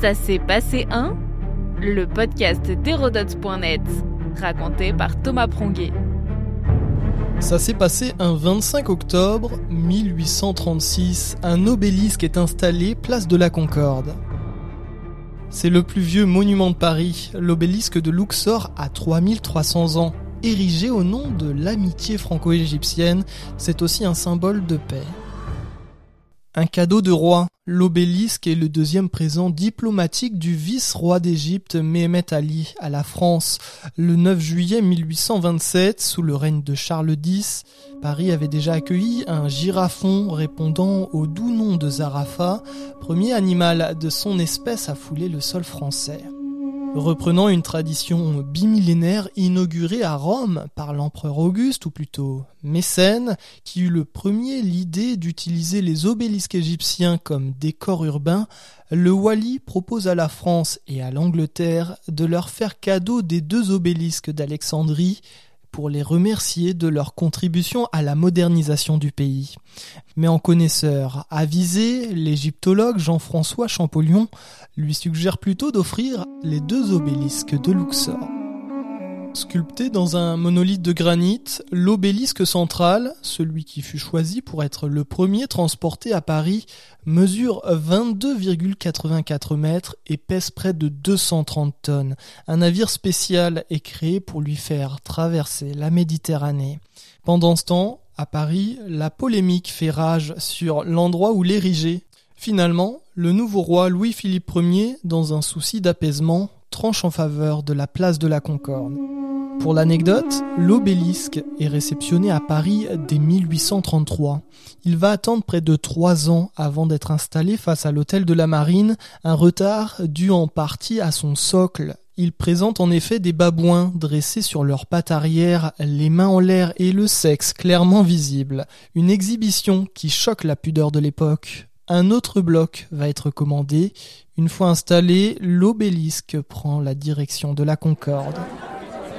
Ça s'est passé un Le podcast d'Hérodote.net, raconté par Thomas Pronguet. Ça s'est passé un 25 octobre 1836. Un obélisque est installé place de la Concorde. C'est le plus vieux monument de Paris. L'obélisque de Luxor a 3300 ans. Érigé au nom de l'amitié franco-égyptienne, c'est aussi un symbole de paix. Un cadeau de roi. L'obélisque est le deuxième présent diplomatique du vice-roi d'Égypte Mehemet Ali à la France. Le 9 juillet 1827, sous le règne de Charles X, Paris avait déjà accueilli un girafon répondant au doux nom de Zarafa, premier animal de son espèce à fouler le sol français reprenant une tradition bimillénaire inaugurée à Rome par l'empereur Auguste, ou plutôt Mécène, qui eut le premier l'idée d'utiliser les obélisques égyptiens comme décor urbain, le Wali propose à la France et à l'Angleterre de leur faire cadeau des deux obélisques d'Alexandrie, pour les remercier de leur contribution à la modernisation du pays. Mais en connaisseur avisé, l'égyptologue Jean-François Champollion lui suggère plutôt d'offrir les deux obélisques de Luxor. Sculpté dans un monolithe de granit, l'obélisque central, celui qui fut choisi pour être le premier transporté à Paris, mesure 22,84 mètres et pèse près de 230 tonnes. Un navire spécial est créé pour lui faire traverser la Méditerranée. Pendant ce temps, à Paris, la polémique fait rage sur l'endroit où l'ériger. Finalement, le nouveau roi Louis-Philippe Ier, dans un souci d'apaisement, tranche en faveur de la place de la Concorde. Pour l'anecdote, l'obélisque est réceptionné à Paris dès 1833. Il va attendre près de trois ans avant d'être installé face à l'hôtel de la Marine, un retard dû en partie à son socle. Il présente en effet des babouins dressés sur leurs pattes arrière, les mains en l'air et le sexe clairement visible. Une exhibition qui choque la pudeur de l'époque. Un autre bloc va être commandé. Une fois installé, l'obélisque prend la direction de la Concorde.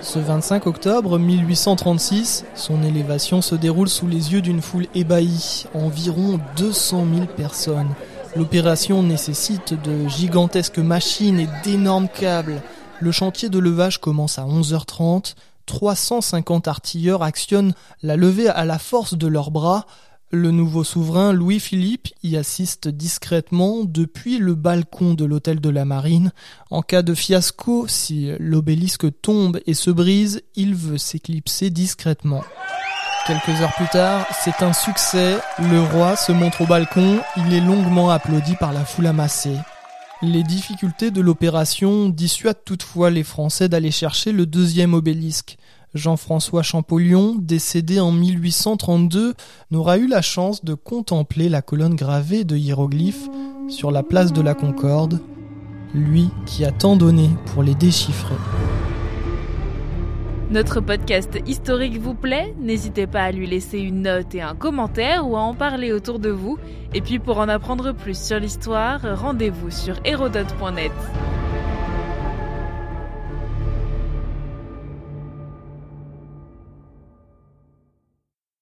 Ce 25 octobre 1836, son élévation se déroule sous les yeux d'une foule ébahie, environ 200 000 personnes. L'opération nécessite de gigantesques machines et d'énormes câbles. Le chantier de levage commence à 11h30. 350 artilleurs actionnent la levée à la force de leurs bras le nouveau souverain Louis-Philippe y assiste discrètement depuis le balcon de l'hôtel de la Marine. En cas de fiasco, si l'obélisque tombe et se brise, il veut s'éclipser discrètement. Quelques heures plus tard, c'est un succès. Le roi se montre au balcon, il est longuement applaudi par la foule amassée. Les difficultés de l'opération dissuadent toutefois les Français d'aller chercher le deuxième obélisque. Jean-François Champollion, décédé en 1832, n'aura eu la chance de contempler la colonne gravée de hiéroglyphes sur la place de la Concorde, lui qui a tant donné pour les déchiffrer. Notre podcast historique vous plaît? N'hésitez pas à lui laisser une note et un commentaire ou à en parler autour de vous. Et puis pour en apprendre plus sur l'histoire, rendez-vous sur hérodote.net.